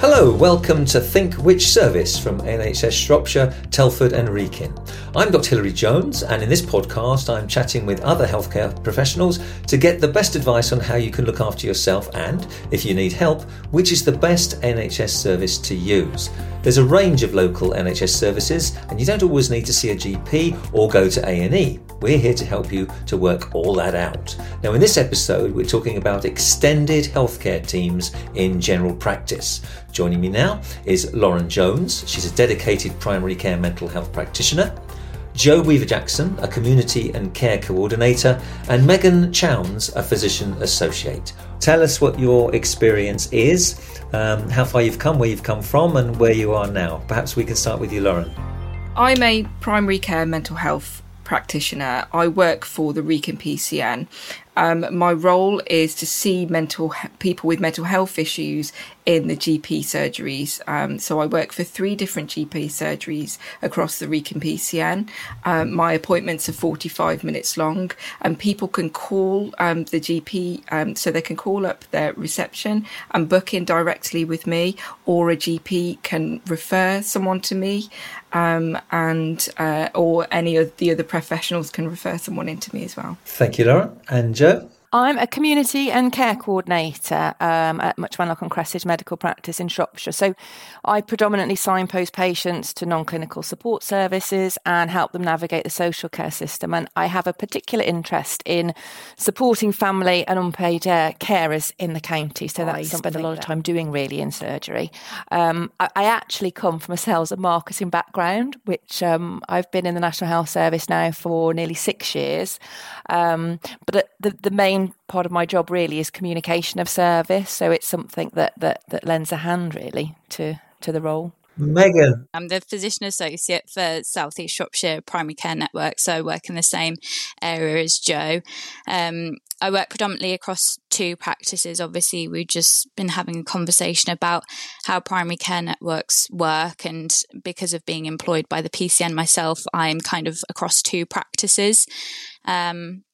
Hello, welcome to Think Which Service from NHS Shropshire, Telford, and Wrekin. I'm Dr. Hilary Jones, and in this podcast, I'm chatting with other healthcare professionals to get the best advice on how you can look after yourself and, if you need help, which is the best NHS service to use. There's a range of local NHS services, and you don't always need to see a GP or go to A&E. We're here to help you to work all that out. Now, in this episode, we're talking about extended healthcare teams in general practice. Joining me now is Lauren Jones. She's a dedicated primary care mental health practitioner. Jo Weaver Jackson, a community and care coordinator, and Megan Chowns, a physician associate. Tell us what your experience is, um, how far you've come, where you've come from, and where you are now. Perhaps we can start with you, Lauren. I'm a primary care mental health practitioner. I work for the Wrekin PCN. Um, my role is to see mental people with mental health issues in the GP surgeries. Um, so I work for three different GP surgeries across the Wrekin PCN. Um, my appointments are 45 minutes long, and people can call um, the GP, um, so they can call up their reception and book in directly with me, or a GP can refer someone to me. Um, and uh, or any of the other professionals can refer someone into me as well. Thank you, Lauren. And Jo? I'm a community and care coordinator um, at Much Wenlock and Cressage Medical Practice in Shropshire. So I predominantly signpost patients to non clinical support services and help them navigate the social care system. And I have a particular interest in supporting family and unpaid uh, carers in the county. So that's oh, something I spend a lot of time doing really in surgery. Um, I, I, actually come from a sales and marketing background, which um, I've been in the National Health Service now for nearly six years. Um, but the, the main main part of my job really is communication of service. So it's something that that that lends a hand really to to the role. Megan. I'm the physician associate for South East Shropshire Primary Care Network, so I work in the same area as Jo. Um, I work predominantly across two practices. Obviously, we've just been having a conversation about how primary care networks work, and because of being employed by the PCN myself, I'm kind of across two practices. Um,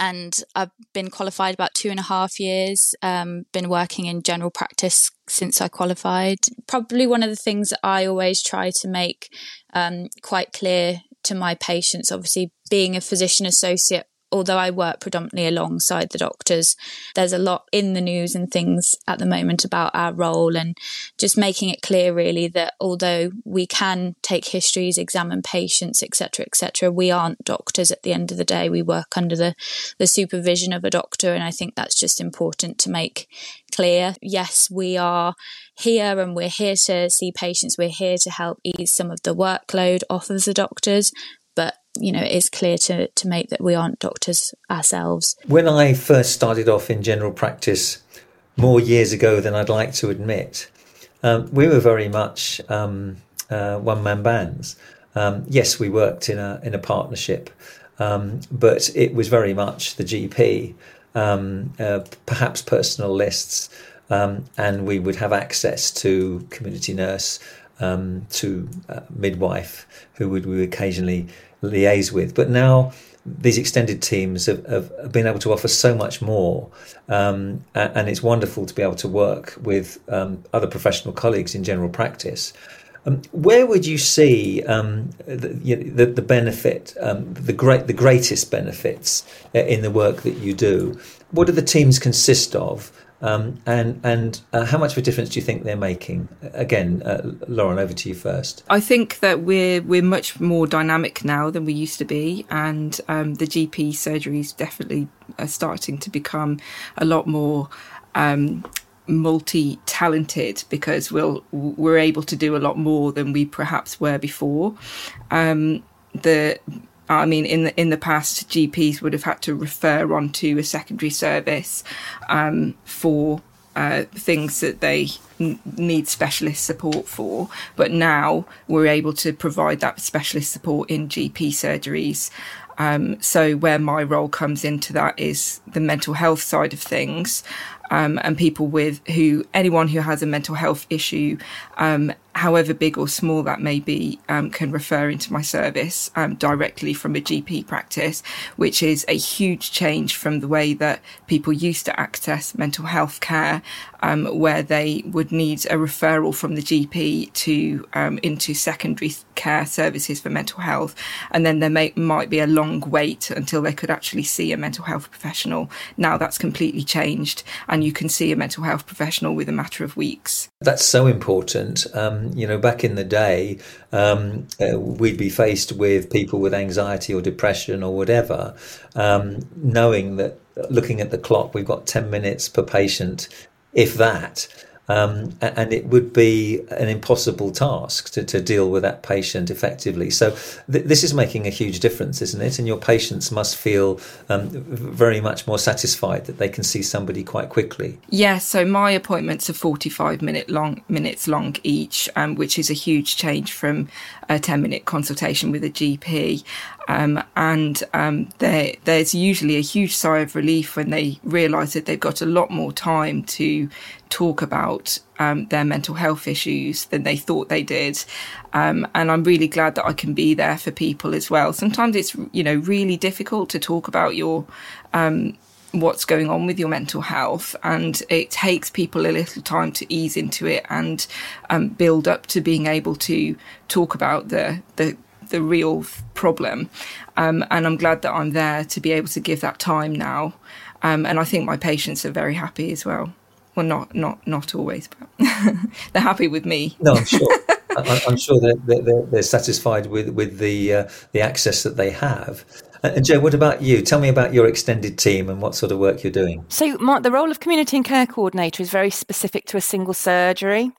and I've been qualified about two and a half years. Um, been working in general practice since I qualified. Probably one of the things that I always try to make um, quite clear to my patients, obviously being a physician associate although I work predominantly alongside the doctors, there's a lot in the news and things at the moment about our role and just making it clear really that although we can take histories, examine patients, etc., etc., we aren't doctors at the end of the day. We work under the, the supervision of a doctor. And I think that's just important to make clear. Yes, we are here and we're here to see patients. We're here to help ease some of the workload off of the doctors, you know, it's clear to, to make that we aren't doctors ourselves. When I first started off in general practice more years ago than I'd like to admit, um, we were very much um, uh, one man bands. Um, yes, we worked in a in a partnership, um, but it was very much the GP, um, uh, perhaps personal lists, um, and we would have access to community nurse, to uh, midwife, who would we occasionally liaise with. But now these extended teams have, have been able to offer so much more, um, and it's wonderful to be able to work with um, other professional colleagues in general practice. Um, where would you see um, the, the, the, benefit, um, the great, the greatest benefits uh, in the work that you do? What do the teams consist of? Um, and and uh, how much of a difference do you think they're making? Again, uh, Lauren, over to you first. I think that we're we're much more dynamic now than we used to be, and um, the GP surgeries definitely are starting to become a lot more. Um, multi-talented because we'll we're able to do a lot more than we perhaps were before um, the I mean, in the in the past, GPs would have had to refer on to a secondary service um, for uh, things that they n- need specialist support for. But now we're able to provide that specialist support in GP surgeries. Um, so where my role comes into that is the mental health side of things, um, and people with who anyone who has a mental health issue um, however big or small that may be, um, can refer into my service um, directly from a GP practice, which is a huge change from the way that people used to access mental health care, um, where they would need a referral from the GP to um, into secondary care services for mental health, and then there may, might be a long wait until they could actually see a mental health professional. Now that's completely changed, and you can see a mental health professional with a matter of weeks. That's so important. Um, you know, back in the day, um, uh, we'd be faced with people with anxiety or depression or whatever, um, knowing that looking at the clock, we've got 10 minutes per patient, if that. Um, and it would be an impossible task to, to deal with that patient effectively. So th- this is making a huge difference, isn't it? And your patients must feel um, very much more satisfied that they can see somebody quite quickly. Yes. Yeah, so my appointments are forty-five minute long minutes long each, um, which is a huge change from a ten-minute consultation with a GP. Um, and um, there's usually a huge sigh of relief when they realise that they've got a lot more time to talk about um, their mental health issues than they thought they did. Um, and I'm really glad that I can be there for people as well. Sometimes it's you know really difficult to talk about your um, what's going on with your mental health and it takes people a little time to ease into it and um, build up to being able to talk about the the the real problem. Um, and I'm glad that I'm there to be able to give that time now. Um, and I think my patients are very happy as well. Well, not not not always, but they're happy with me. No, I'm sure. I'm sure that they're, they're, satisfied with with the uh, the access that they have. Uh, and Jo, what about you? Tell me about your extended team and what sort of work you're doing. So, my, the role of community and care coordinator is very specific to a single surgery,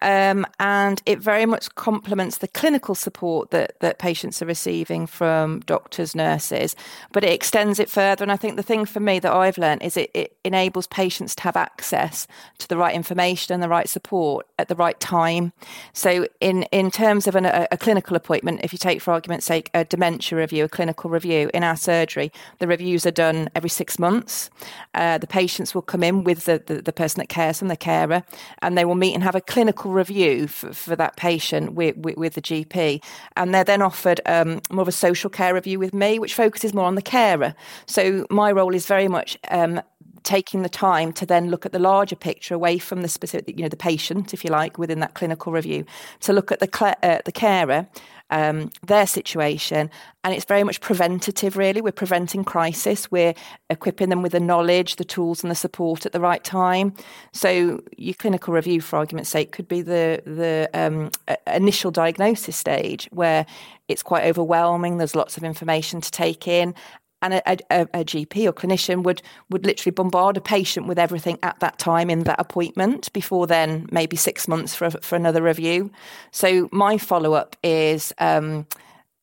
um, and it very much complements the clinical support that that patients are receiving from doctors, nurses, but it extends it further. And I think the thing for me that I've learned is it, it enables patients to have access to the right information and the right support at the right time. So, in in terms of an, a, a clinical appointment, if you take for argument's sake a dementia review, a clinical review in our surgery, the reviews are done every six months. Uh, the patients will come in with the, the, the, person that cares them, the carer, and they will meet and have a clinical review for, for that patient with, with, with, the GP. And they're then offered um, more of a social care review with me, which focuses more on the carer. So my role is very much um, taking the time to then look at the larger picture away from the specific, you know, the patient, if you like, within that clinical review, to look at the cl- uh, the carer, um, their situation, and it's very much preventative. Really, we're preventing crisis. We're equipping them with the knowledge, the tools, and the support at the right time. So, your clinical review, for argument's sake, could be the the um, initial diagnosis stage where it's quite overwhelming. There's lots of information to take in, and a, a, a, GP or clinician would would literally bombard a patient with everything at that time in that appointment before then maybe six months for for another review. So my follow up is. Um,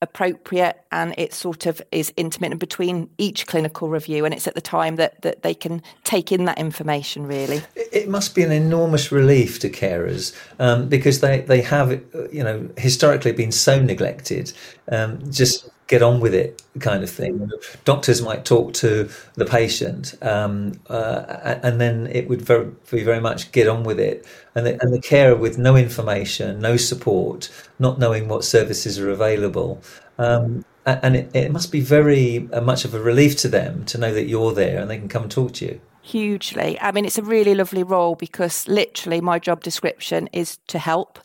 appropriate and it sort of is intermittent between each clinical review and it's at the time that, that they can take in that information really it must be an enormous relief to carers um, because they, they have you know historically been so neglected um, just get on with it kind of thing. Doctors might talk to the patient, um, uh, and then it would very, be very much get on with it. And the, and the carer with no information, no support, not knowing what services are available. Um, and it, it, must be very uh, much of a relief to them to know that you're there and they can come and talk to you hugely. I mean, it's a really lovely role because literally my job description is to help.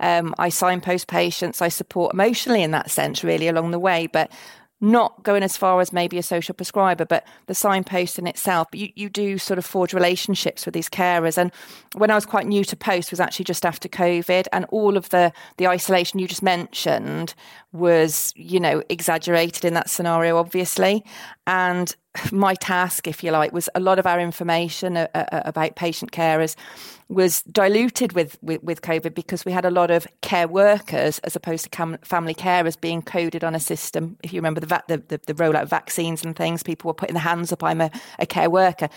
Um, I signpost patients, I support emotionally in that sense, really, along the way. But not going as far as maybe a social prescriber, but the signpost in itself. You, you do sort of forge relationships with these carers. And when I was quite new to post was actually just after COVID and all of the, the isolation you just mentioned was, you know, exaggerated in that scenario, obviously. And my task, if you like, was a lot of our information uh, uh, about patient carers was diluted with, with, with, COVID because we had a lot of care workers as opposed to cam- family carers being coded on a system. If you remember the, va- the, the, the, rollout of vaccines and things, people were putting their hands up, I'm a, a care worker.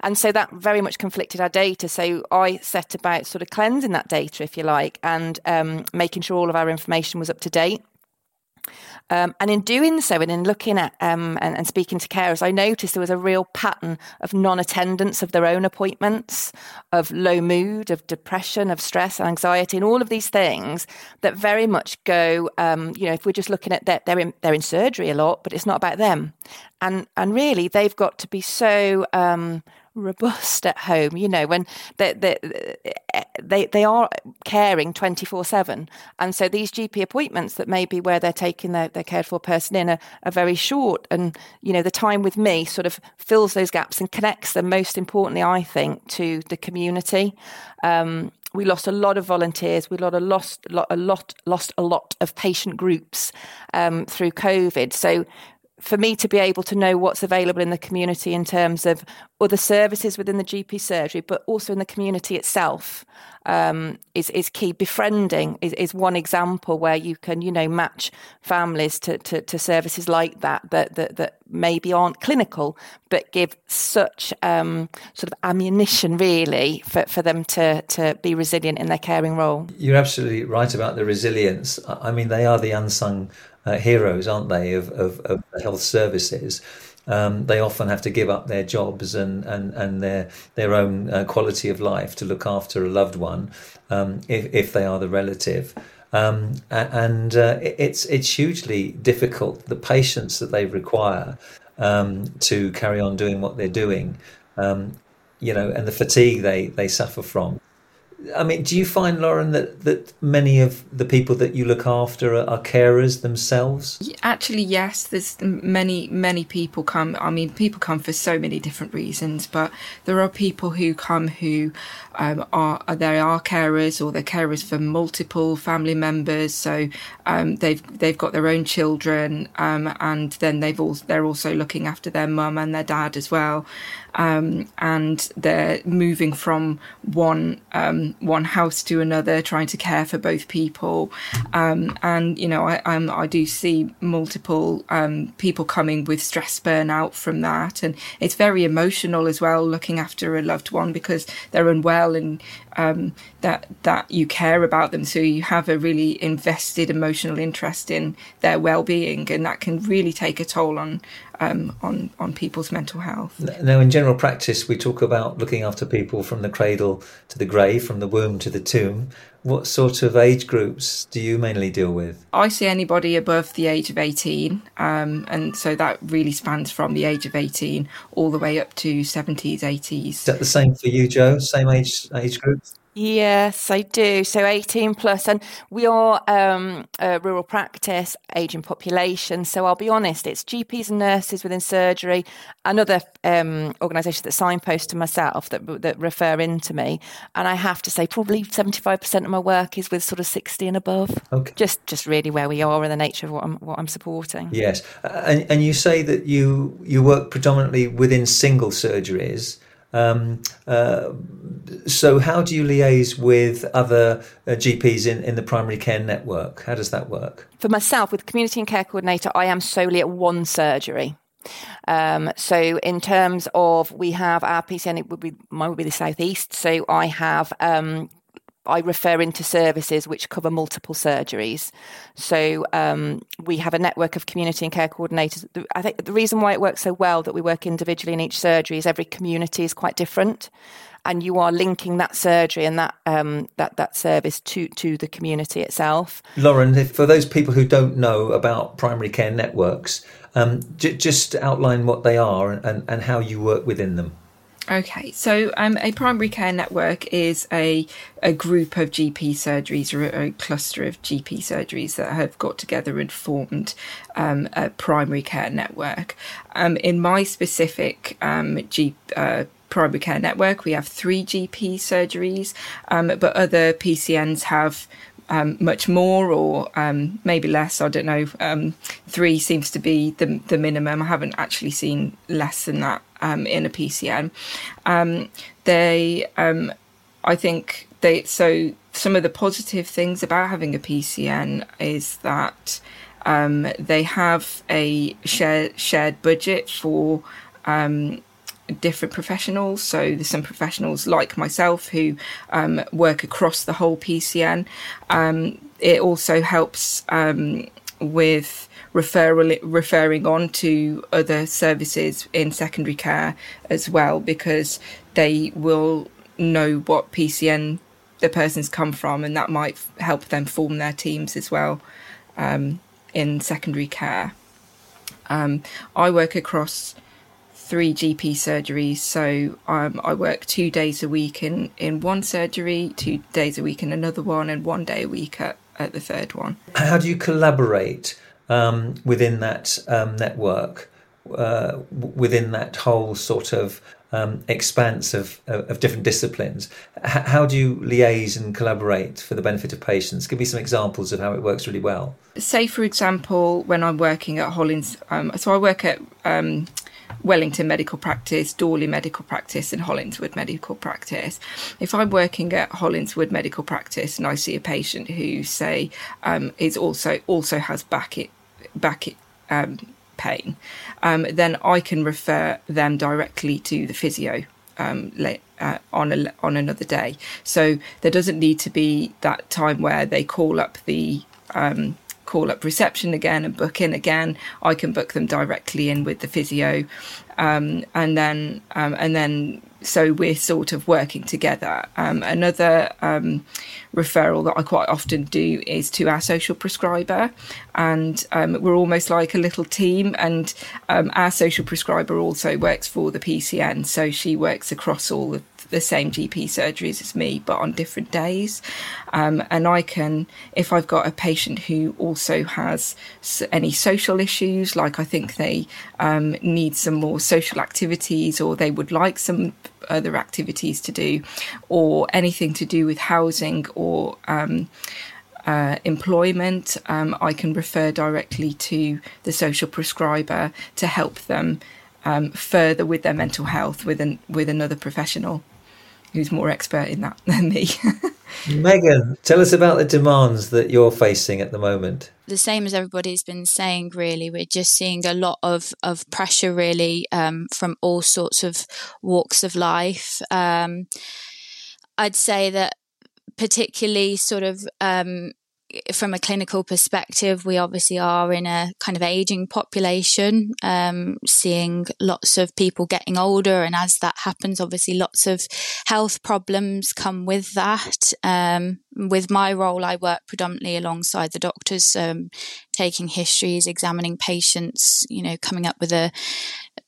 And so that very much conflicted our data. So I set about sort of cleansing that data, if you like, and um, making sure all of our information was up to date. Um, and in doing so, and in looking at um, and, and, speaking to carers, I noticed there was a real pattern of non-attendance of their own appointments, of low mood, of depression, of stress, and anxiety, and all of these things that very much go. Um, you know, if we're just looking at that, they're in they're in surgery a lot, but it's not about them, and and really they've got to be so um, robust at home. You know, when they they they, they are caring twenty four seven, and so these GP appointments that may be where they're taking their, their cared for person in are, are very short, and you know the time with me sort of fills those gaps and connects them. Most importantly, I think to the community. Um, we lost a lot of volunteers. We lost a lost a lot lost a lot of patient groups um, through COVID. So for me to be able to know what's available in the community in terms of other services within the GP surgery, but also in the community itself, um, is is key. Befriending is, is one example where you can, you know, match families to, to, to services like that, that that that maybe aren't clinical, but give such um, sort of ammunition really for, for them to to be resilient in their caring role. You're absolutely right about the resilience. I mean, they are the unsung uh, heroes, aren't they, of, of, of health services. Um, they often have to give up their jobs and, and, and their their own uh, quality of life to look after a loved one, um, if, if they are the relative. Um, and uh, it's it's hugely difficult. The patience that they require um, to carry on doing what they're doing, um, you know, and the fatigue they they suffer from. I mean, do you find, Lauren, that, that many of the people that you look after are, are, carers themselves? Actually, yes. There's many, many people come. I mean, people come for so many different reasons, but there are people who come who um, are they are carers or they're carers for multiple family members. So um, they've they've got their own children, um, and then they've all they're also looking after their mum and their dad as well um, and they're moving from one um, one house to another, trying to care for both people. Um, and you know, I I do see multiple people coming with stress burnout from that, and it's very emotional as well, looking after a loved one because they're unwell and um, that that you care about them, so you have a really invested emotional interest in their well-being, and that can really take a toll on um, on on people's mental health. Now, in general practice, we talk about looking after people from the cradle to the grave, from the womb to the tomb. What sort of age groups do you mainly deal with? I see anybody above the age of 18, um, and so that really spans from the age of 18 all the way up to 70s, 80s. Is that the same for you, Jo? Same age age groups? Yes, I do. So 18 plus, and we are um, a rural practice, aging population. So I'll be honest, it's GPs and nurses within surgery and other um, organisations that signpost to myself that that refer into me. And I have to say, probably 75% of my work is with sort of 60 and above. Okay. Just just really where we are and the nature of what I'm what I'm supporting. Yes, and and you say that you you work predominantly within single surgeries. Um, uh, so, how do you liaise with other uh, GPs in, in the primary care network? How does that work? For myself, with community and care coordinator, I am solely at one surgery. Um, so, in terms of we have our PCN, it would be mine would be the southeast. So, I have um, I refer into services which cover multiple surgeries. So um, we have a network of community and care coordinators. I think the reason why it works so well that we work individually in each surgery is every community is quite different, and you are linking that surgery and that um, that that service to to the community itself. Lauren, if, for those people who don't know about primary care networks, um, j- just outline what they are and, and how you work within them. Okay, so um, a primary care network is a, a group of GP surgeries or a, a cluster of GP surgeries that have got together and formed um, a primary care network. Um, in my specific um, G, uh, primary care network, we have three GP surgeries, um, but other PCNs have um, much more or um, maybe less. I don't know. Um, three seems to be the the minimum. I haven't actually seen less than that um, in a PCN. Um, they, um, I think they. So some of the positive things about having a PCN is that they have a shared shared budget for different professionals. So there's some professionals like myself who um, work across the whole PCN. Um, it also helps um, with referral referring on to other services in secondary care as well because they will know what PCN the person's come from and that might help them form their teams as well um, in secondary care. Um, I work across three GP surgeries, so um, I work two days a week in, in one surgery, two days a week in another one, and one day a week at, at the third one. How do you collaborate um, within that um, network, uh, within that whole sort of um, expanse of, of different disciplines. H- how do you liaise and collaborate for the benefit of patients? Give me some examples of how it works really well. Say, for example, when I'm working at Hollins, um, so I work at um, Wellington Medical Practice, Dawley Medical Practice, and Hollinswood Medical Practice. If I'm working at Hollinswood Medical Practice and I see a patient who, say, um, is also also has back it back um, pain, um, then I can refer them directly to the physio um, uh, on a, on another day. So there doesn't need to be that time where they call up the um, call up reception again and book in again. I can book them directly in with the physio, um, and then um, and then so we're sort of working together. Um, another um, referral that I quite often do is to our social prescriber, and um, we're almost like a little team. And um, our social prescriber also works for the PCN, so she works across all of the same GP surgeries as me, but on different days. Um, and I can, if I've got a patient who also has any social issues, like I think they um, need some more social activities or they would like some other activities to do, or anything to do with housing or um, uh, employment, um, I can refer directly to the social prescriber to help them um, further with their mental health with an, with another professional who's more expert in that than me. Megan, tell us about the demands that you're facing at the moment. The same as everybody's been saying, really, we're just seeing a lot of, of pressure, really, um, from all sorts of walks of life. Um, I'd say that particularly sort of um, from a clinical perspective, we obviously are in a kind of aging population, um, seeing lots of people getting older. And as that happens, obviously lots of health problems come with that. Um, with my role, I work predominantly alongside the doctors, um, taking histories, examining patients, you know, coming up with a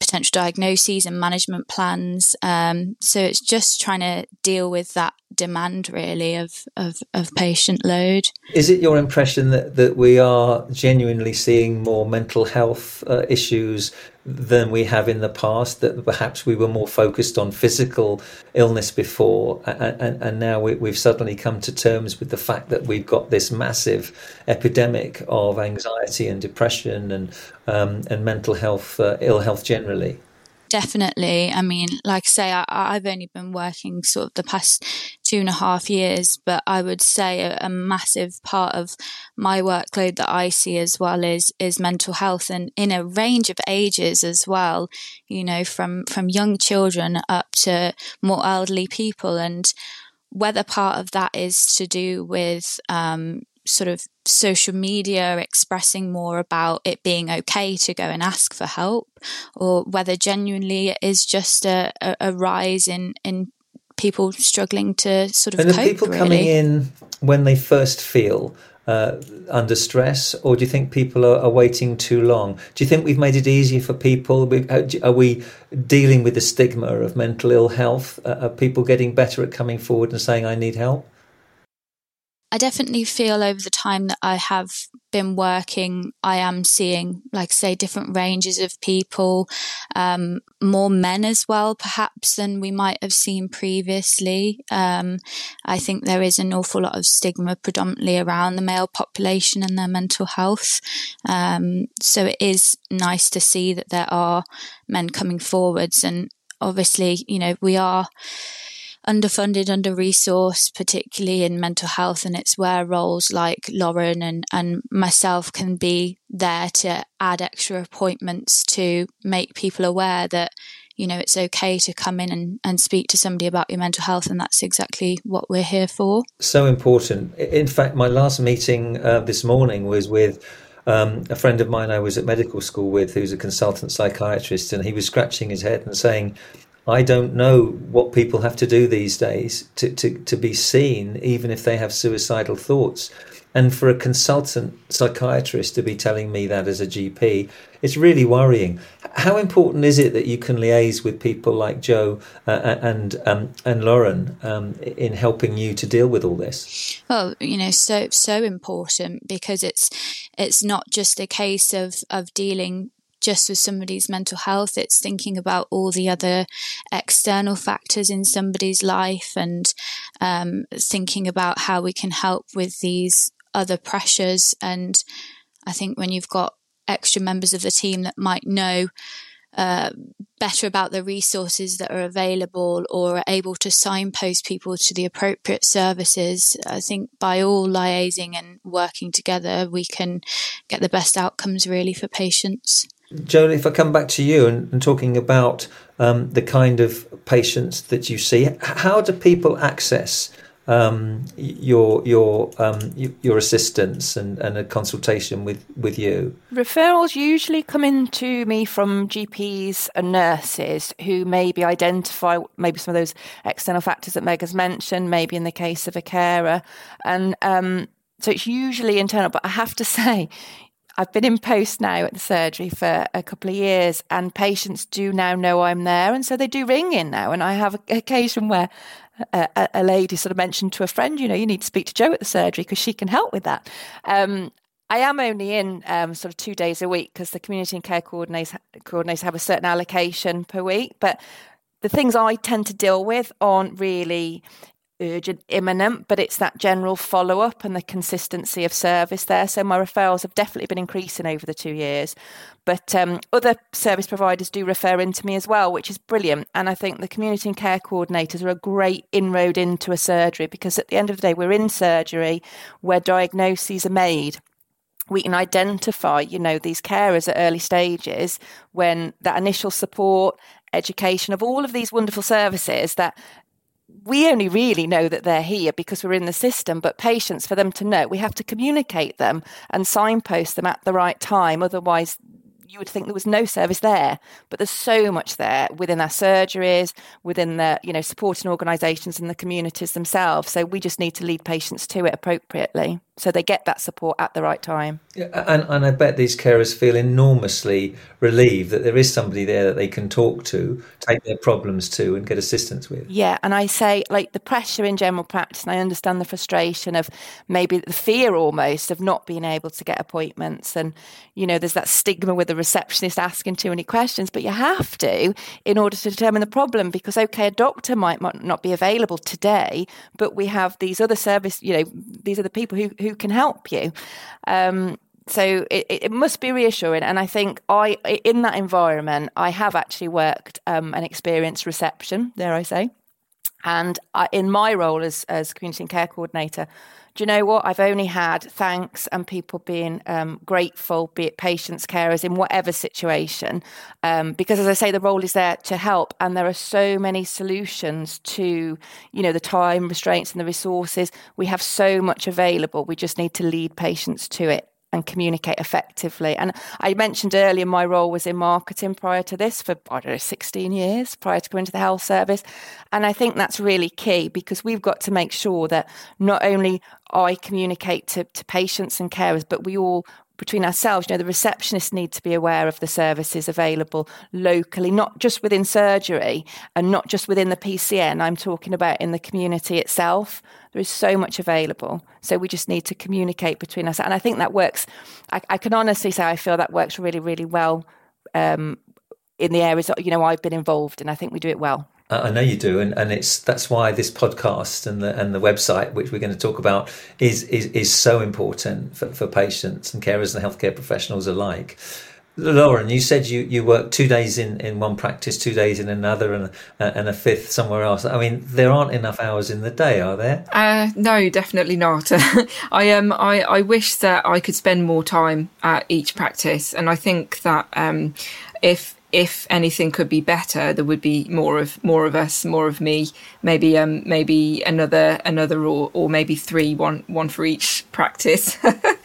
potential diagnoses and management plans. Um, so it's just trying to deal with that demand really of, of, of patient load. Is it your impression that, that we are genuinely seeing more mental health uh, issues than we have in the past, that perhaps we were more focused on physical illness before, and, and, and now we, have suddenly come to terms with the fact that we've got this massive epidemic of anxiety and depression and, um, and mental health, uh, ill health generally? Definitely. I mean, like I say, I, have only been working sort of the past two and a half years, but I would say a, a, massive part of my workload that I see as well is is mental health, and in a range of ages as well. You know, from from young children up to more elderly people, and whether part of that is to do with um, sort of social media expressing more about it being okay to go and ask for help, or whether genuinely it is just a, a, a rise in, in people struggling to sort of and cope, people really. coming in when they first feel uh, under stress, or do you think people are, are, waiting too long? Do you think we've made it easier for people? Are we dealing with the stigma of mental ill health? Uh, are people getting better at coming forward and saying, I need help? I definitely feel over the time that I have been working, I am seeing, like say, different ranges of people, um, more men as well, perhaps than we might have seen previously. Um, I think there is an awful lot of stigma predominantly around the male population and their mental health. Um, so it is nice to see that there are men coming forwards and obviously, you know, we are, underfunded, under resourced, particularly in mental health. And it's where roles like Lauren and, and myself can be there to add extra appointments to make people aware that, you know, it's okay to come in and, and speak to somebody about your mental health. And that's exactly what we're here for. So important. In fact, my last meeting uh, this morning was with um, a friend of mine I was at medical school with, who's a consultant psychiatrist, and he was scratching his head and saying, I don't know what people have to do these days to, to, to be seen, even if they have suicidal thoughts. And for a consultant psychiatrist to be telling me that as a GP, it's really worrying. How important is it that you can liaise with people like Jo uh, and um, and Lauren um, in helping you to deal with all this? Well, you know, so so important because it's it's not just a case of of dealing just with somebody's mental health. It's thinking about all the other external factors in somebody's life and um, thinking about how we can help with these other pressures. And I think when you've got extra members of the team that might know uh, better about the resources that are available or are able to signpost people to the appropriate services. I think by all liaising and working together, we can get the best outcomes really for patients. Joan, if I come back to you and, and talking about um, the kind of patients that you see, how do people access um, your your um, your assistance and, and a consultation with, with you? Referrals usually come in to me from GPs and nurses who maybe identify maybe some of those external factors that Meg has mentioned, maybe in the case of a carer, and um, so it's usually internal. But I have to say, I've been in post now at the surgery for a couple of years, and patients do now know I'm there, and so they do ring in now. And I have an occasion where a, a, lady sort of mentioned to a friend, you know, you need to speak to Jo at the surgery because she can help with that. Um, I am only in um, sort of two days a week because the community and care coordinators, coordinators have a certain allocation per week, but the things I tend to deal with aren't really urgent, imminent, but it's that general follow up and the consistency of service there. So my referrals have definitely been increasing over the two years. But um, other service providers do refer into me as well, which is brilliant. And I think the community and care coordinators are a great inroad into a surgery because at the end of the day, we're in surgery where diagnoses are made we can identify, you know, these carers at early stages when that initial support, education of all of these wonderful services that we only really know that they're here because we're in the system, but patients, for them to know, we have to communicate them and signpost them at the right time. Otherwise, you would think there was no service there, but there's so much there within our surgeries, within the you know supporting organisations and the communities themselves. So we just need to lead patients to it appropriately so they get that support at the right time. Yeah, and, and I bet these carers feel enormously relieved that there is somebody there that they can talk to, take their problems to, and get assistance with. Yeah, and I say, like, the pressure in general practice, and I understand the frustration of maybe the fear almost of not being able to get appointments. And, you know, there's that stigma with the receptionist asking too many questions, but you have to in order to determine the problem because, okay, a doctor might might not be available today, but we have these other service, you know, these are the people who, who can help you. Um, so it, it must be reassuring. And I think I, in that environment, I have actually worked um, and experienced reception, dare I say. And I, in my role as, as community and care coordinator, do you know what? I've only had thanks and people being um, grateful, be it patients, carers, in whatever situation. Um, because as I say, the role is there to help, and there are so many solutions to, you know, the time restraints and the resources. We have so much available. We just need to lead patients to it and communicate effectively. And I mentioned earlier my role was in marketing prior to this for, I don't know, 16 years prior to going to the health service. And I think that's really key because we've got to make sure that not only I communicate to, to patients and carers, but we all between ourselves, you know, the receptionists need to be aware of the services available locally, not just within surgery and not just within the PCN. I'm talking about in the community itself. There is so much available. So we just need to communicate between us. And I think that works. I, I can honestly say I feel that works really, really well um, in the areas that, you know, I've been involved in. I think we do it well. I know you do, and, and it's that's why this podcast and the and the website, which we're going to talk about, is is, is so important for, for patients and carers and healthcare professionals alike. Lauren, you said you, you work two days in, in one practice, two days in another, and a, and a fifth somewhere else. I mean, there aren't enough hours in the day, are there? Uh, no, definitely not. I um I, I wish that I could spend more time at each practice, and I think that um if if anything could be better, there would be more of more of us, more of me. Maybe um maybe another another or or maybe three, one one for each practice.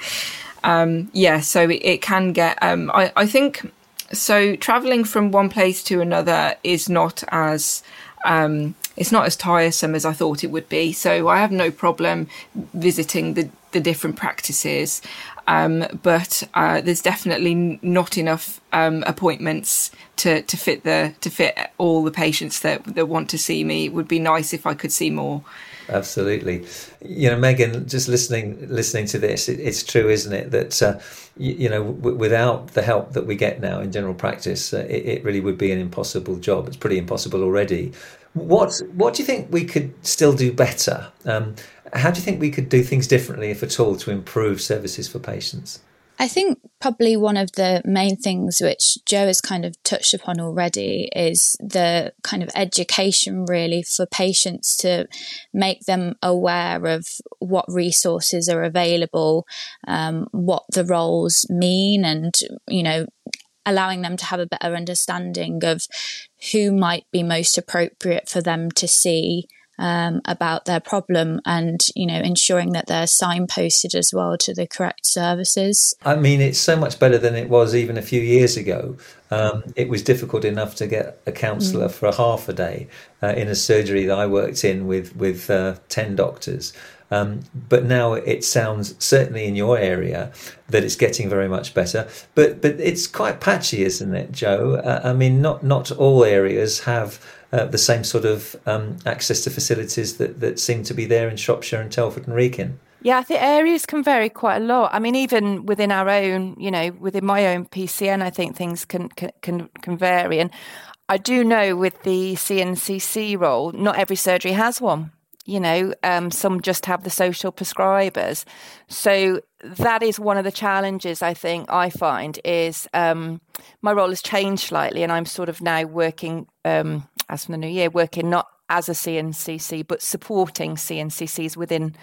um, yeah, so it, can get. Um, I, I think so. Traveling from one place to another is not as um, it's not as tiresome as I thought it would be. So I have no problem visiting the, the different practices. Um, but uh, there's definitely not enough um, appointments to, to fit the to fit all the patients that, that want to see me. It would be nice if I could see more. Absolutely, you know, Megan. Just listening listening to this, it, it's true, isn't it? That uh, you, you, know, w- without the help that we get now in general practice, uh, it, it really would be an impossible job. It's pretty impossible already. What What do you think we could still do better? Um, how do you think we could do things differently, if at all, to improve services for patients? I think probably one of the main things which Jo has kind of touched upon already is the kind of education really for patients to make them aware of what resources are available, um, what the roles mean, and, you know, allowing them to have a better understanding of who might be most appropriate for them to see um, about their problem and you know ensuring that they're signposted as well to the correct services i mean it's so much better than it was even a few years ago um, it was difficult enough to get a counsellor mm. for a half a day uh, in a surgery that i worked in with with uh, 10 doctors um, but now it sounds certainly in your area that it's getting very much better. But but it's quite patchy, isn't it, Jo? Uh, I mean, not not all areas have uh, the same sort of um, access to facilities that, that seem to be there in Shropshire and Telford and Wrekin. Yeah, I think areas can vary quite a lot. I mean, even within our own, you know, within my own PCN, I think things can can can vary. And I do know with the CNCC role, not every surgery has one. You know, um, some just have the social prescribers. So that is one of the challenges I think I find is um, my role has changed slightly, and I'm sort of now working um, as from the new year, working not as a CNCC but supporting CNCCs within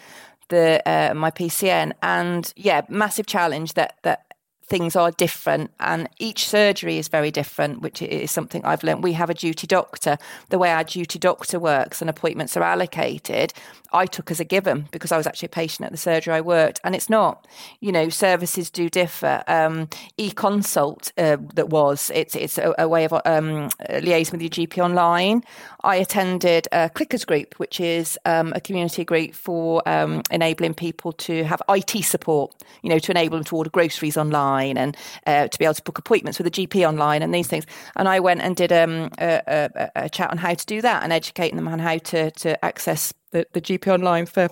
the uh, my PCN. And yeah, massive challenge that that things are different and each surgery is very different, which is something I've learned. We have a duty doctor. The way our duty doctor works and appointments are allocated, I took as a given because I was actually a patient at the surgery I worked. And it's not, you know, services do differ. Um, e-consult uh, that was, it's, it's a, a way of um, liaising with your GP online. I attended a Clickers group, which is um, a community group for um, enabling people to have IT support, you know, to enable them to order groceries online online and uh, to be able to book appointments with a GP online and these things. And I went and did um, a, a, a, chat on how to do that and educating them on how to, to access the, the GP online for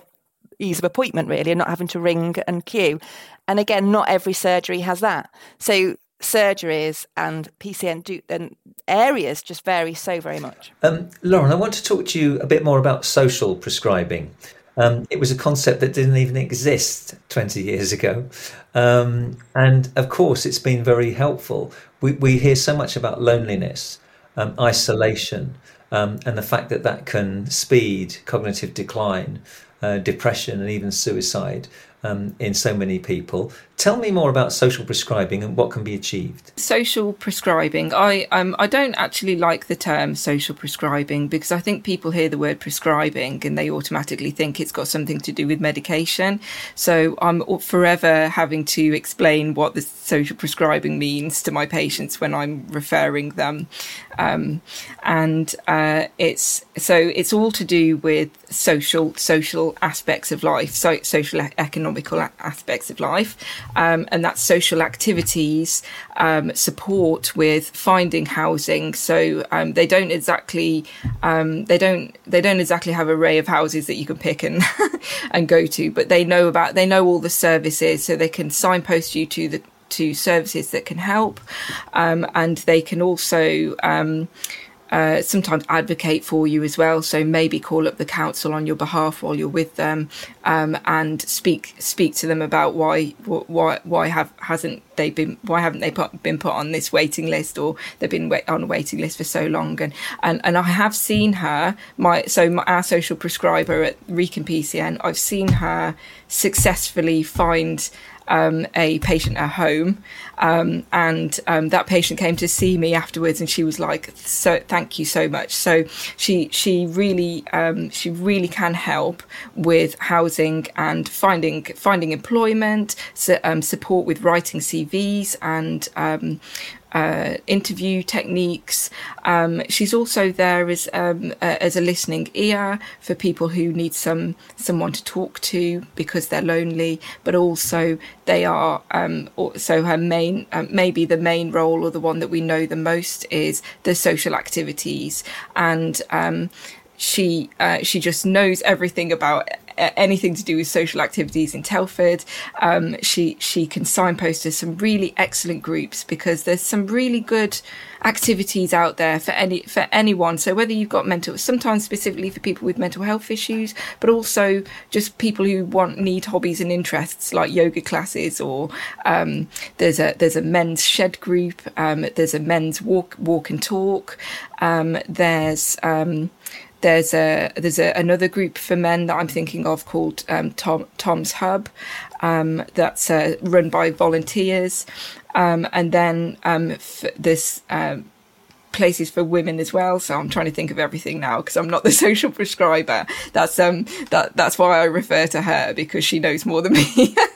ease of appointment, really, and not having to ring and queue. And again, not every surgery has that. So surgeries and PCN do, and areas just vary so very much. Um, Lauren, I want to talk to you a bit more about social prescribing. Um, it was a concept that didn't even exist 20 years ago. Um, and of course, it's been very helpful. We, we hear so much about loneliness, um, isolation, um, and the fact that that can speed cognitive decline, uh, depression, and even suicide um, in so many people. Tell me more about social prescribing and what can be achieved. Social prescribing. I um, I don't actually like the term social prescribing because I think people hear the word prescribing and they automatically think it's got something to do with medication. So I'm forever having to explain what the social prescribing means to my patients when I'm referring them, um, and uh, it's so it's all to do with social social aspects of life, so social economical aspects of life um, and that's social activities, um, support with finding housing. So um, they don't exactly um, they don't they don't exactly have array of houses that you can pick and and go to, but they know about they know all the services, so they can signpost you to the to services that can help, um, and they can also um, uh, sometimes advocate for you as well. So maybe call up the council on your behalf while you're with them, um, and speak speak to them about why why why have hasn't they been why haven't they put, been put on this waiting list or they've been wait, on a waiting list for so long and and, and I have seen her my so my, our social prescriber at Wrekin PCN I've seen her successfully find um, a patient at home, um, and um, that patient came to see me afterwards, and she was like, "So thank you so much." So she she really um, she really can help with housing and finding finding employment, so, um, support with writing CVs, and uh, interview techniques. Um, she's also there as um, uh, as a listening ear for people who need some someone to talk to because they're lonely, but also they are. Um, so her main, uh, maybe the main role or the one that we know the most is the social activities and um, she uh, she just knows everything about anything to do with social activities in Telford. Um, she she can signpost us some really excellent groups because there's some really good activities out there for any for anyone. So whether you've got mental, sometimes specifically for people with mental health issues, but also just people who want need hobbies and interests like yoga classes, or um, there's a there's a men's shed group. Um, there's a men's walk walk and talk. Um, there's um, there's a there's a, another group for men that I'm thinking of called um, Tom, Tom's Hub, um, that's uh, run by volunteers, um, and then um, this um, places for women as well. So I'm trying to think of everything now because I'm not the social prescriber. That's um that that's why I refer to her because she knows more than me.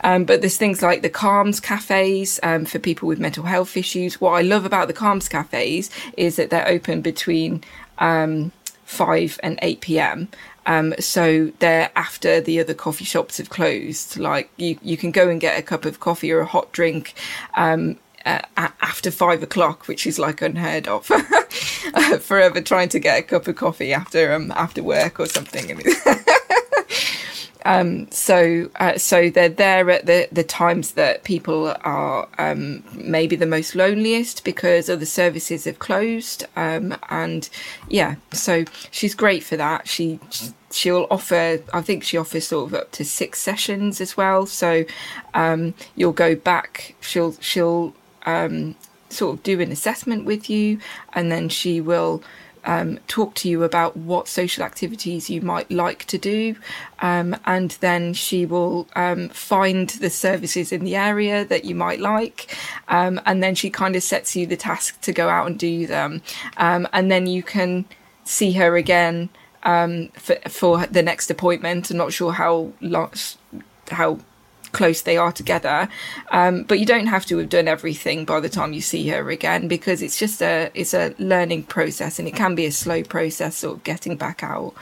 Um, but there's things like the Calms cafes um, for people with mental health issues. What I love about the Calms cafes is that they're open between um, 5 and 8 p.m. Um, so they're after the other coffee shops have closed. Like you, you can go and get a cup of coffee or a hot drink um, uh, after five o'clock, which is like unheard of. Forever trying to get a cup of coffee after um after work or something. Um, so, uh, so they're there at the, the times that people are um, maybe the most loneliest because other services have closed. Um, and yeah, so she's great for that. She she'll offer. I think she offers sort of up to six sessions as well. So um, you'll go back. She'll she'll um, sort of do an assessment with you, and then she will um, talk to you about what social activities you might like to do. Um, and then she will um, find the services in the area that you might like. Um, and then she kind of sets you the task to go out and do them. Um, and then you can see her again um, for, for the next appointment. I'm not sure how long, how close they are together. Um, but you don't have to have done everything by the time you see her again because it's just a it's a learning process and it can be a slow process, sort of getting back out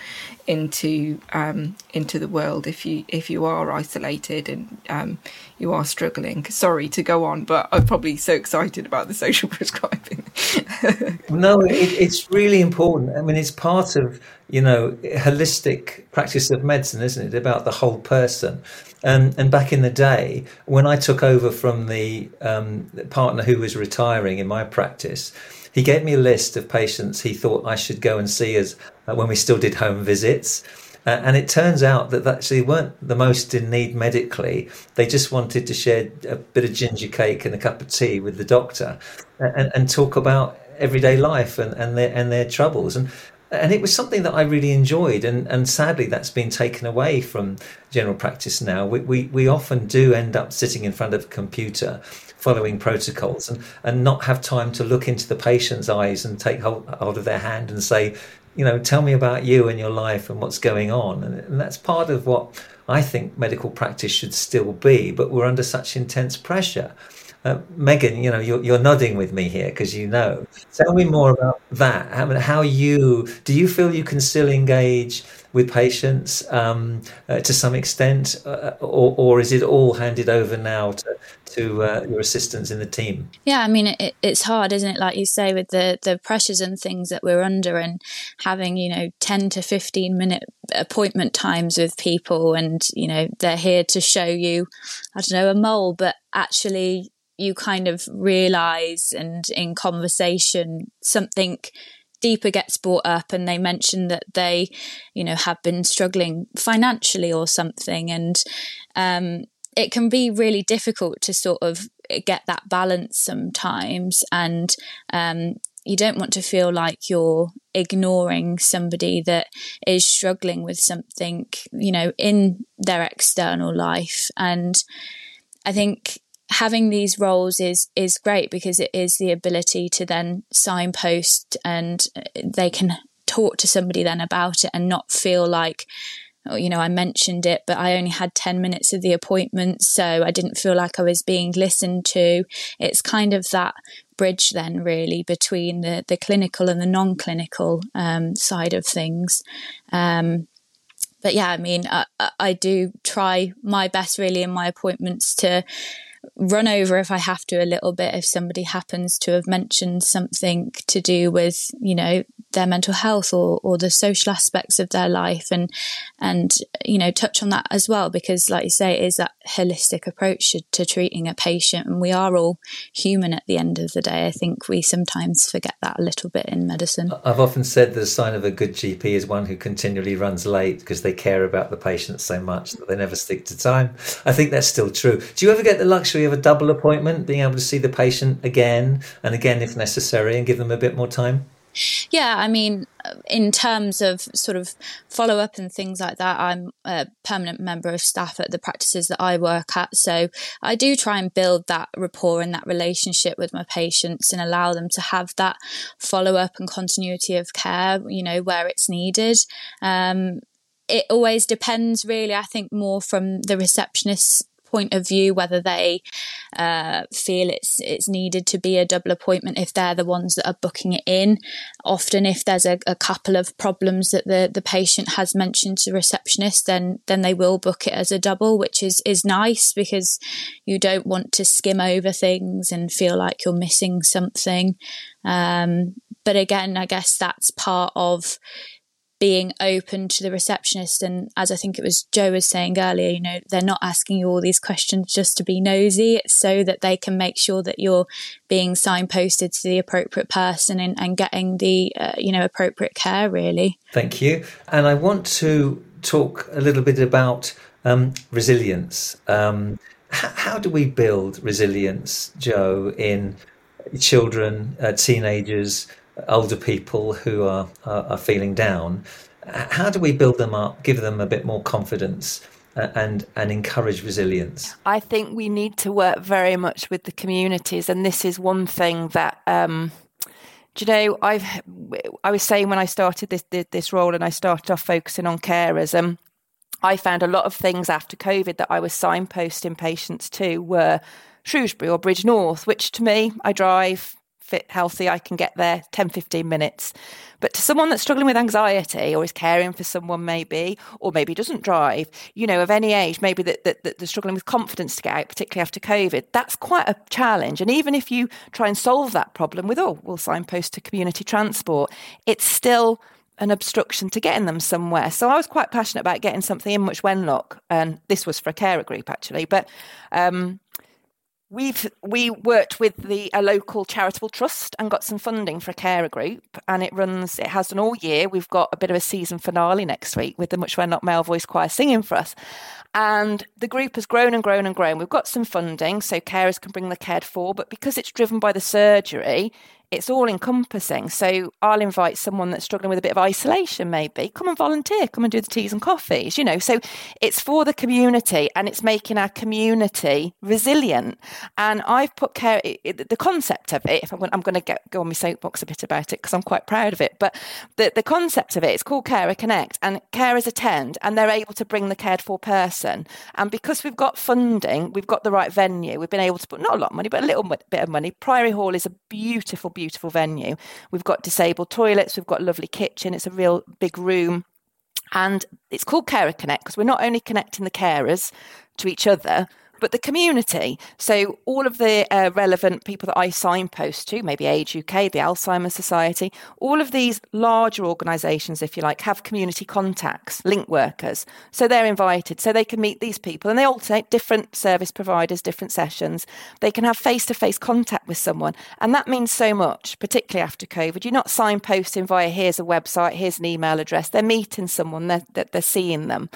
into um, into the world if you if you are isolated and um, you are struggling. Sorry to go on, but I'm probably so excited about the social prescribing. no, it, it's really important. I mean, it's part of you know holistic practice of medicine, isn't it? About the whole person. And, and back in the day, when I took over from the um, partner who was retiring in my practice, he gave me a list of patients he thought I should go and see as uh, when we still did home visits. Uh, and it turns out that actually weren't the most in need medically. They just wanted to share a bit of ginger cake and a cup of tea with the doctor and, and talk about everyday life and, and their and their troubles. And and it was something that I really enjoyed, and, and sadly that's been taken away from general practice now. We, we, we often do end up sitting in front of a computer following protocols and, and not have time to look into the patient's eyes and take hold, hold of their hand and say, you know, tell me about you and your life and what's going on. And, and that's part of what I think medical practice should still be, but we're under such intense pressure. Uh, Megan, you know, you're, you're nodding with me here because you know. Tell me more about that. Mean, how you do you feel you can still engage with patients um, uh, to some extent, uh, or, or is it all handed over now to, to uh, your assistants in the team? Yeah, I mean, it, it's hard, isn't it? Like you say, with the the pressures and things that we're under, and having you know ten to fifteen minute appointment times with people, and you know they're here to show you, I don't know, a mole, but actually you kind of realize and in conversation something deeper gets brought up and they mention that they you know have been struggling financially or something and um, it can be really difficult to sort of get that balance sometimes and um, you don't want to feel like you're ignoring somebody that is struggling with something, you know, in their external life. And I think having these roles is is great because it is the ability to then signpost and they can talk to somebody then about it and not feel like oh, you know I mentioned it but I only had 10 minutes of the appointment so I didn't feel like I was being listened to. It's kind of that bridge then really between the the clinical and the non-clinical um, side of things. Um, but yeah, I mean, I, I do try my best really in my appointments to run over if I have to a little bit if somebody happens to have mentioned something to do with, you know, their mental health or, or the social aspects of their life. And and you know touch on that as well because like you say it is that holistic approach to, to treating a patient. And we are all human at the end of the day. I think we sometimes forget that a little bit in medicine. I've often said the sign of a good GP is one who continually runs late because they care about the patient so much that they never stick to time. I think that's still true. Do you ever get the luxury of a double appointment being able to see the patient again and again if necessary and give them a bit more time yeah, I mean, in terms of sort of follow up and things like that, I'm a permanent member of staff at the practices that I work at. So I do try and build that rapport and that relationship with my patients and allow them to have that follow up and continuity of care, you know, where it's needed. Um, it always depends, really, I think, more from the receptionist's point of view, whether they uh, feel it's it's needed to be a double appointment if they're the ones that are booking it in. Often, if there's a, a couple of problems that the, the patient has mentioned to the receptionist, then then they will book it as a double, which is is nice because you don't want to skim over things and feel like you're missing something. Um, but again, I guess that's part of being open to the receptionist. And as I think it was Jo was saying earlier, you know, they're not asking you all these questions just to be nosy. It's so that they can make sure that you're being signposted to the appropriate person and, and getting the, uh, you know, appropriate care, really. Thank you. And I want to talk a little bit about um, resilience. Um, how do we build resilience, Jo, in children, uh, teenagers, older people who are, are, are feeling down. How do we build them up, give them a bit more confidence? And and encourage resilience? I think we need to work very much with the communities, and this is one thing that. Um, do you know, I've I was saying when I started this this role, and I started off focusing on carers. Um, I found a lot of things after COVID that I was signposting patients to were Shrewsbury or Bridgnorth, which to me, I drive fit, healthy, I can get there 10, 15 minutes. But to someone that's struggling with anxiety or is caring for someone, maybe, or maybe doesn't drive, you know, of any age, maybe that, that, that they're struggling with confidence to get out, particularly after COVID, that's quite a challenge. And even if you try and solve that problem with, oh, we'll signpost to community transport, it's still an obstruction to getting them somewhere. So I was quite passionate about getting something in Much Wenlock, and this was for a carer group actually. But um, We've we worked with the a local charitable trust and got some funding for a carer group, and it runs. It has done all year. We've got a bit of a season finale next week with the Much Wenlock Male Voice Choir singing for us, and the group has grown and grown and grown. We've got some funding so carers can bring the cared for, but because it's driven by the surgery, it's all encompassing. So I'll invite someone that's struggling with a bit of isolation, maybe come and volunteer, come and do the teas and coffees, you know. So it's for the community and it's making our community resilient. And I've put care, the concept of it, if I'm going, I'm going to get, go on my soapbox a bit about it because I'm quite proud of it, but the, the concept of it, it's called Carer Connect and carers attend and they're able to bring the cared for person. And because we've got funding, we've got the right venue, we've been able to put not a lot of money, but a little bit of money. Priory Hall is a beautiful, beautiful beautiful venue. We've got disabled toilets, we've got a lovely kitchen, it's a real big room. And it's called Carer Connect because we're not only connecting the carers to each other, but the community. So all of the uh, relevant people that I signpost to, maybe Age UK, the Alzheimer's Society, all of these larger organisations, if you like, have community contacts, link workers. So they're invited, so they can meet these people, and they alternate different service providers, different sessions. They can have face to face contact with someone, and that means so much, particularly after COVID. You're not signposting via here's a website, here's an email address. They're meeting someone, they're, they're seeing them,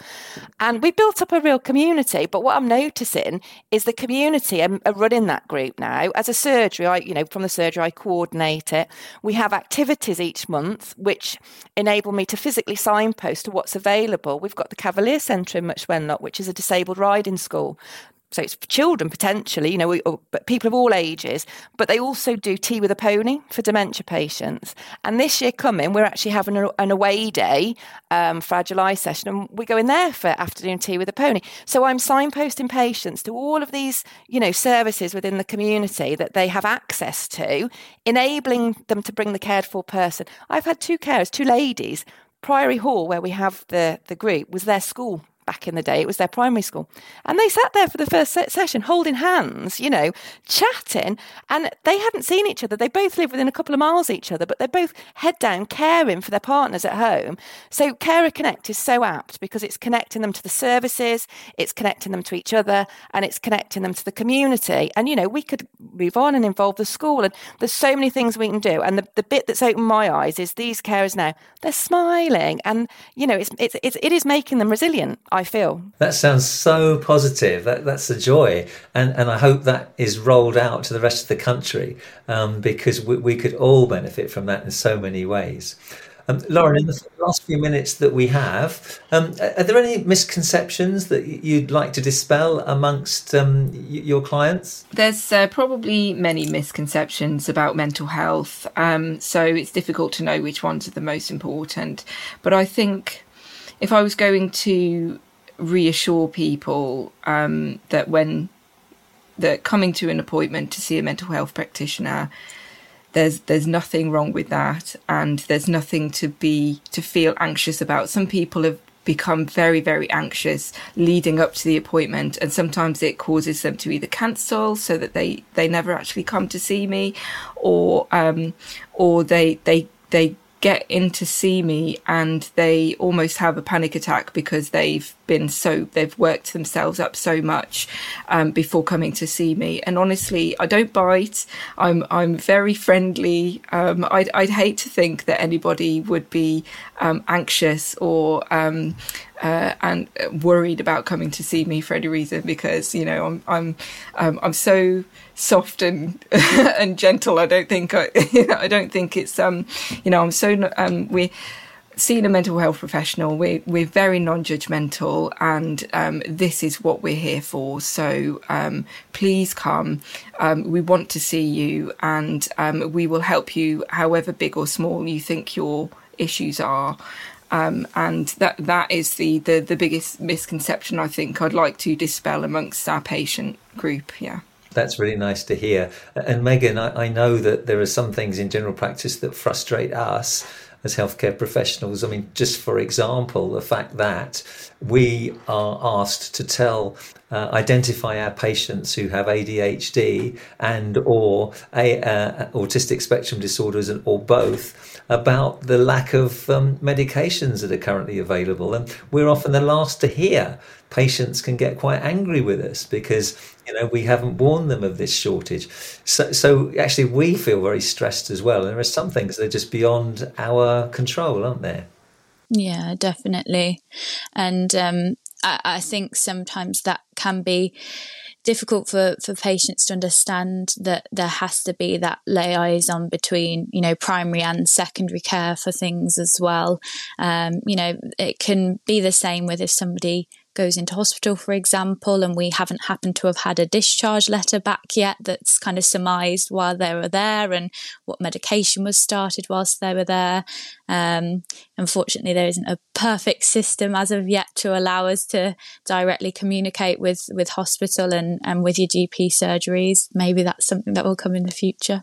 and we built up a real community. But what I'm noticing is the community are, are running that group now. As a surgery, I, you know, from the surgery, I coordinate it. We have activities each month which enable me to physically signpost to what's available. We've got the Cavalier Centre in Much Wenlock, which is a disabled riding school so it's for children potentially, you know, or, but people of all ages. But they also do tea with a pony for dementia patients. And this year coming, we're actually having a, an away day um, for our July session, and we go in there for afternoon tea with a pony. So I'm signposting patients to all of these, you know, services within the community that they have access to, enabling them to bring the cared for person. I've had two carers, two ladies. Priory Hall, where we have the the group, was their school back in the day. It was their primary school. And they sat there for the first session holding hands, you know, chatting. And they hadn't seen each other. They both live within a couple of miles of each other, but they're both head down caring for their partners at home. So Carer Connect is so apt because it's connecting them to the services, it's connecting them to each other, and it's connecting them to the community. And, you know, we could move on and involve the school. And there's so many things we can do. And the, the bit that's opened my eyes is these carers now, they're smiling. And, you know, it's, it's, it's it is making them resilient. I feel. That sounds so positive. That, that's a joy. And, and I hope that is rolled out to the rest of the country um, because we, we could all benefit from that in so many ways. Um, Lauren, in the last few minutes that we have, um, are there any misconceptions that you'd like to dispel amongst um, your clients? There's uh, probably many misconceptions about mental health, um, so it's difficult to know which ones are the most important. But I think if I was going to reassure people um, that when that coming to an appointment to see a mental health practitioner there's there's nothing wrong with that and there's nothing to be to feel anxious about. Some people have become very very anxious leading up to the appointment and sometimes it causes them to either cancel so that they they never actually come to see me or um or they they they get in to see me and they almost have a panic attack because they've been so they've worked themselves up so much um, before coming to see me. And honestly i don't bite. I'm i'm very friendly. Um, I'd, I'd hate to think that anybody would be um, anxious or um, uh, and worried about coming to see me for any reason because you know i'm i'm um, i'm so soft and and gentle. I don't think I, I don't think it's um you know I'm so um we seeing a mental health professional we we're very non-judgmental and um, this is what we're here for. So um, please come. Um, we want to see you and um, we will help you however big or small you think your issues are. Um, and that that is the, the the biggest misconception I think I'd like to dispel amongst our patient group yeah that's really nice to hear. And Megan, I, I, know that there are some things in general practice that frustrate us as healthcare professionals. I mean, just for example, the fact that we are asked to tell, uh, identify our patients who have ADHD and or a, uh, autistic spectrum disorders and or both about the lack of um, medications that are currently available. And we're often the last to hear. Patients can get quite angry with us because you know we haven't warned them of this shortage so so actually we feel very stressed as well and there are some things that are just beyond our control aren't there yeah definitely and um, I, I think sometimes that can be difficult for, for patients to understand that there has to be that liaison between, you know, primary and secondary care for things as well. Um, you know, it can be the same with if somebody goes into hospital, for example, and we haven't happened to have had a discharge letter back yet that's kind of surmised while they were there and what medication was started whilst they were there. Um, unfortunately, there isn't a perfect system as of yet to allow us to directly communicate with, with hospital and, and with your GP surgeries. Maybe that's something that will come in the future.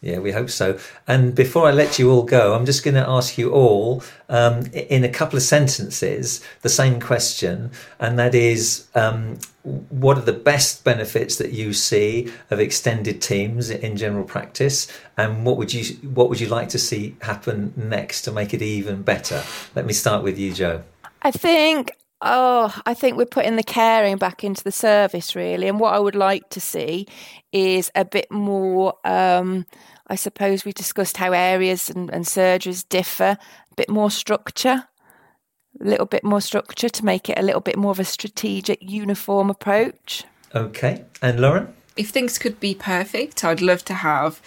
Yeah, we hope so. And before I let you all go, I'm just going to ask you all um, in a couple of sentences the same question, and that is um, what are the best benefits that you see of extended teams in general practice, and what would you what would you like to see happen next to make it even better? Let me start with you, Jo. I think Oh, I think we're putting the caring back into the service, really. And what I would like to see is a bit more. Um, I suppose we discussed how areas and, and surgeries differ, a bit more structure, a little bit more structure to make it a little bit more of a strategic, uniform approach. Okay. And Lauren? If things could be perfect, I'd love to have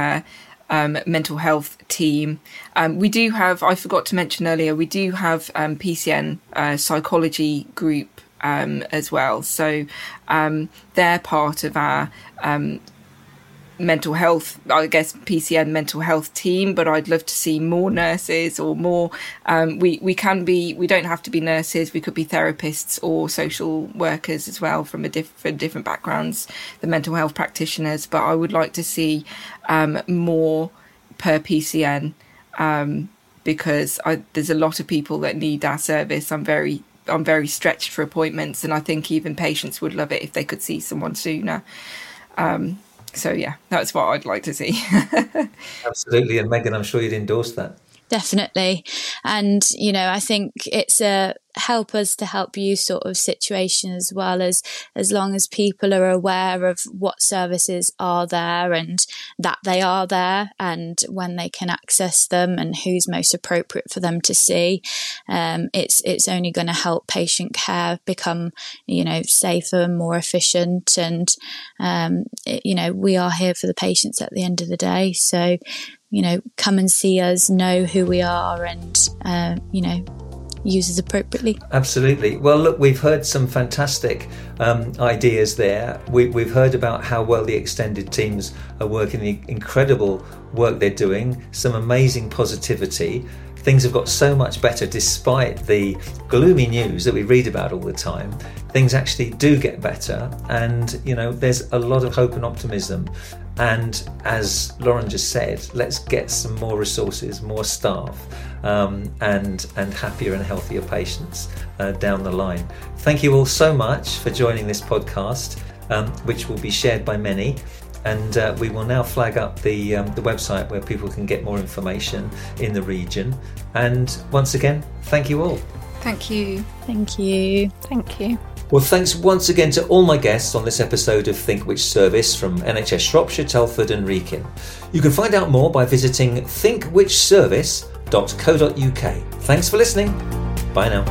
a um, mental health team. Um, we do have, I forgot to mention earlier, we do have um, PCN uh, psychology group um, as well. So um, they're part of our um, mental health, I guess PCN mental health team, but I'd love to see more nurses or more. Um, we we can be, we don't have to be nurses. We could be therapists or social workers as well from a different different backgrounds, the mental health practitioners. But I would like to see um, more per PCN um, because I, there's a lot of people that need our service. I'm very I'm very stretched for appointments, and I think even patients would love it if they could see someone sooner. Um, so yeah, that's what I'd like to see. Absolutely, and Megan, I'm sure you'd endorse that. Definitely, and you know, I think it's a help us to help you sort of situation as well as as long as people are aware of what services are there and that they are there and when they can access them and who's most appropriate for them to see um, it's it's only going to help patient care become you know safer and more efficient and um, it, you know we are here for the patients at the end of the day. So you know come and see us know who we are and uh, you know uses appropriately. Absolutely. Well, look, we've heard some fantastic um, ideas there. We, have heard about how well the extended teams are working, the incredible work they're doing, some amazing positivity. Things have got so much better despite the gloomy news that we read about all the time. Things actually do get better, and you know, there's a lot of hope and optimism. And as Lauren just said, let's get some more resources, more staff, um, and and happier and healthier patients uh, down the line. Thank you all so much for joining this podcast, um, which will be shared by many. And uh, we will now flag up the um, the website where people can get more information in the region. And once again, thank you all. Thank you. Thank you. Thank you. Well, thanks once again to all my guests on this episode of Think Which Service from NHS Shropshire, Telford, and Wrekin. You can find out more by visiting thinkwhichservice.co.uk. Thanks for listening. Bye now.